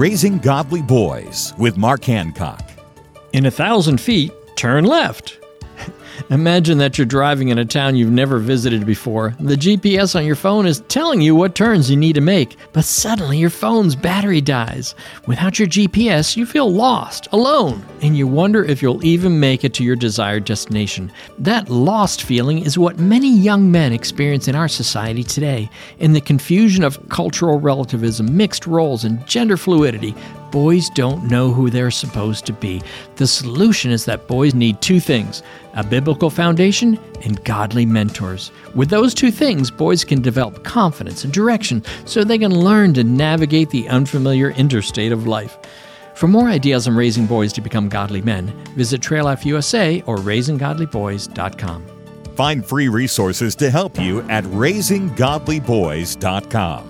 Raising Godly Boys with Mark Hancock. In a thousand feet, turn left. Imagine that you're driving in a town you've never visited before. The GPS on your phone is telling you what turns you need to make, but suddenly your phone's battery dies. Without your GPS, you feel lost, alone, and you wonder if you'll even make it to your desired destination. That lost feeling is what many young men experience in our society today. In the confusion of cultural relativism, mixed roles, and gender fluidity, boys don't know who they're supposed to be. The solution is that boys need two things a biblical foundation and godly mentors. With those two things, boys can develop confidence and direction so they can learn to navigate the unfamiliar interstate of life. For more ideas on raising boys to become godly men, visit Trail Life USA or raisinggodlyboys.com. Find free resources to help you at raisinggodlyboys.com.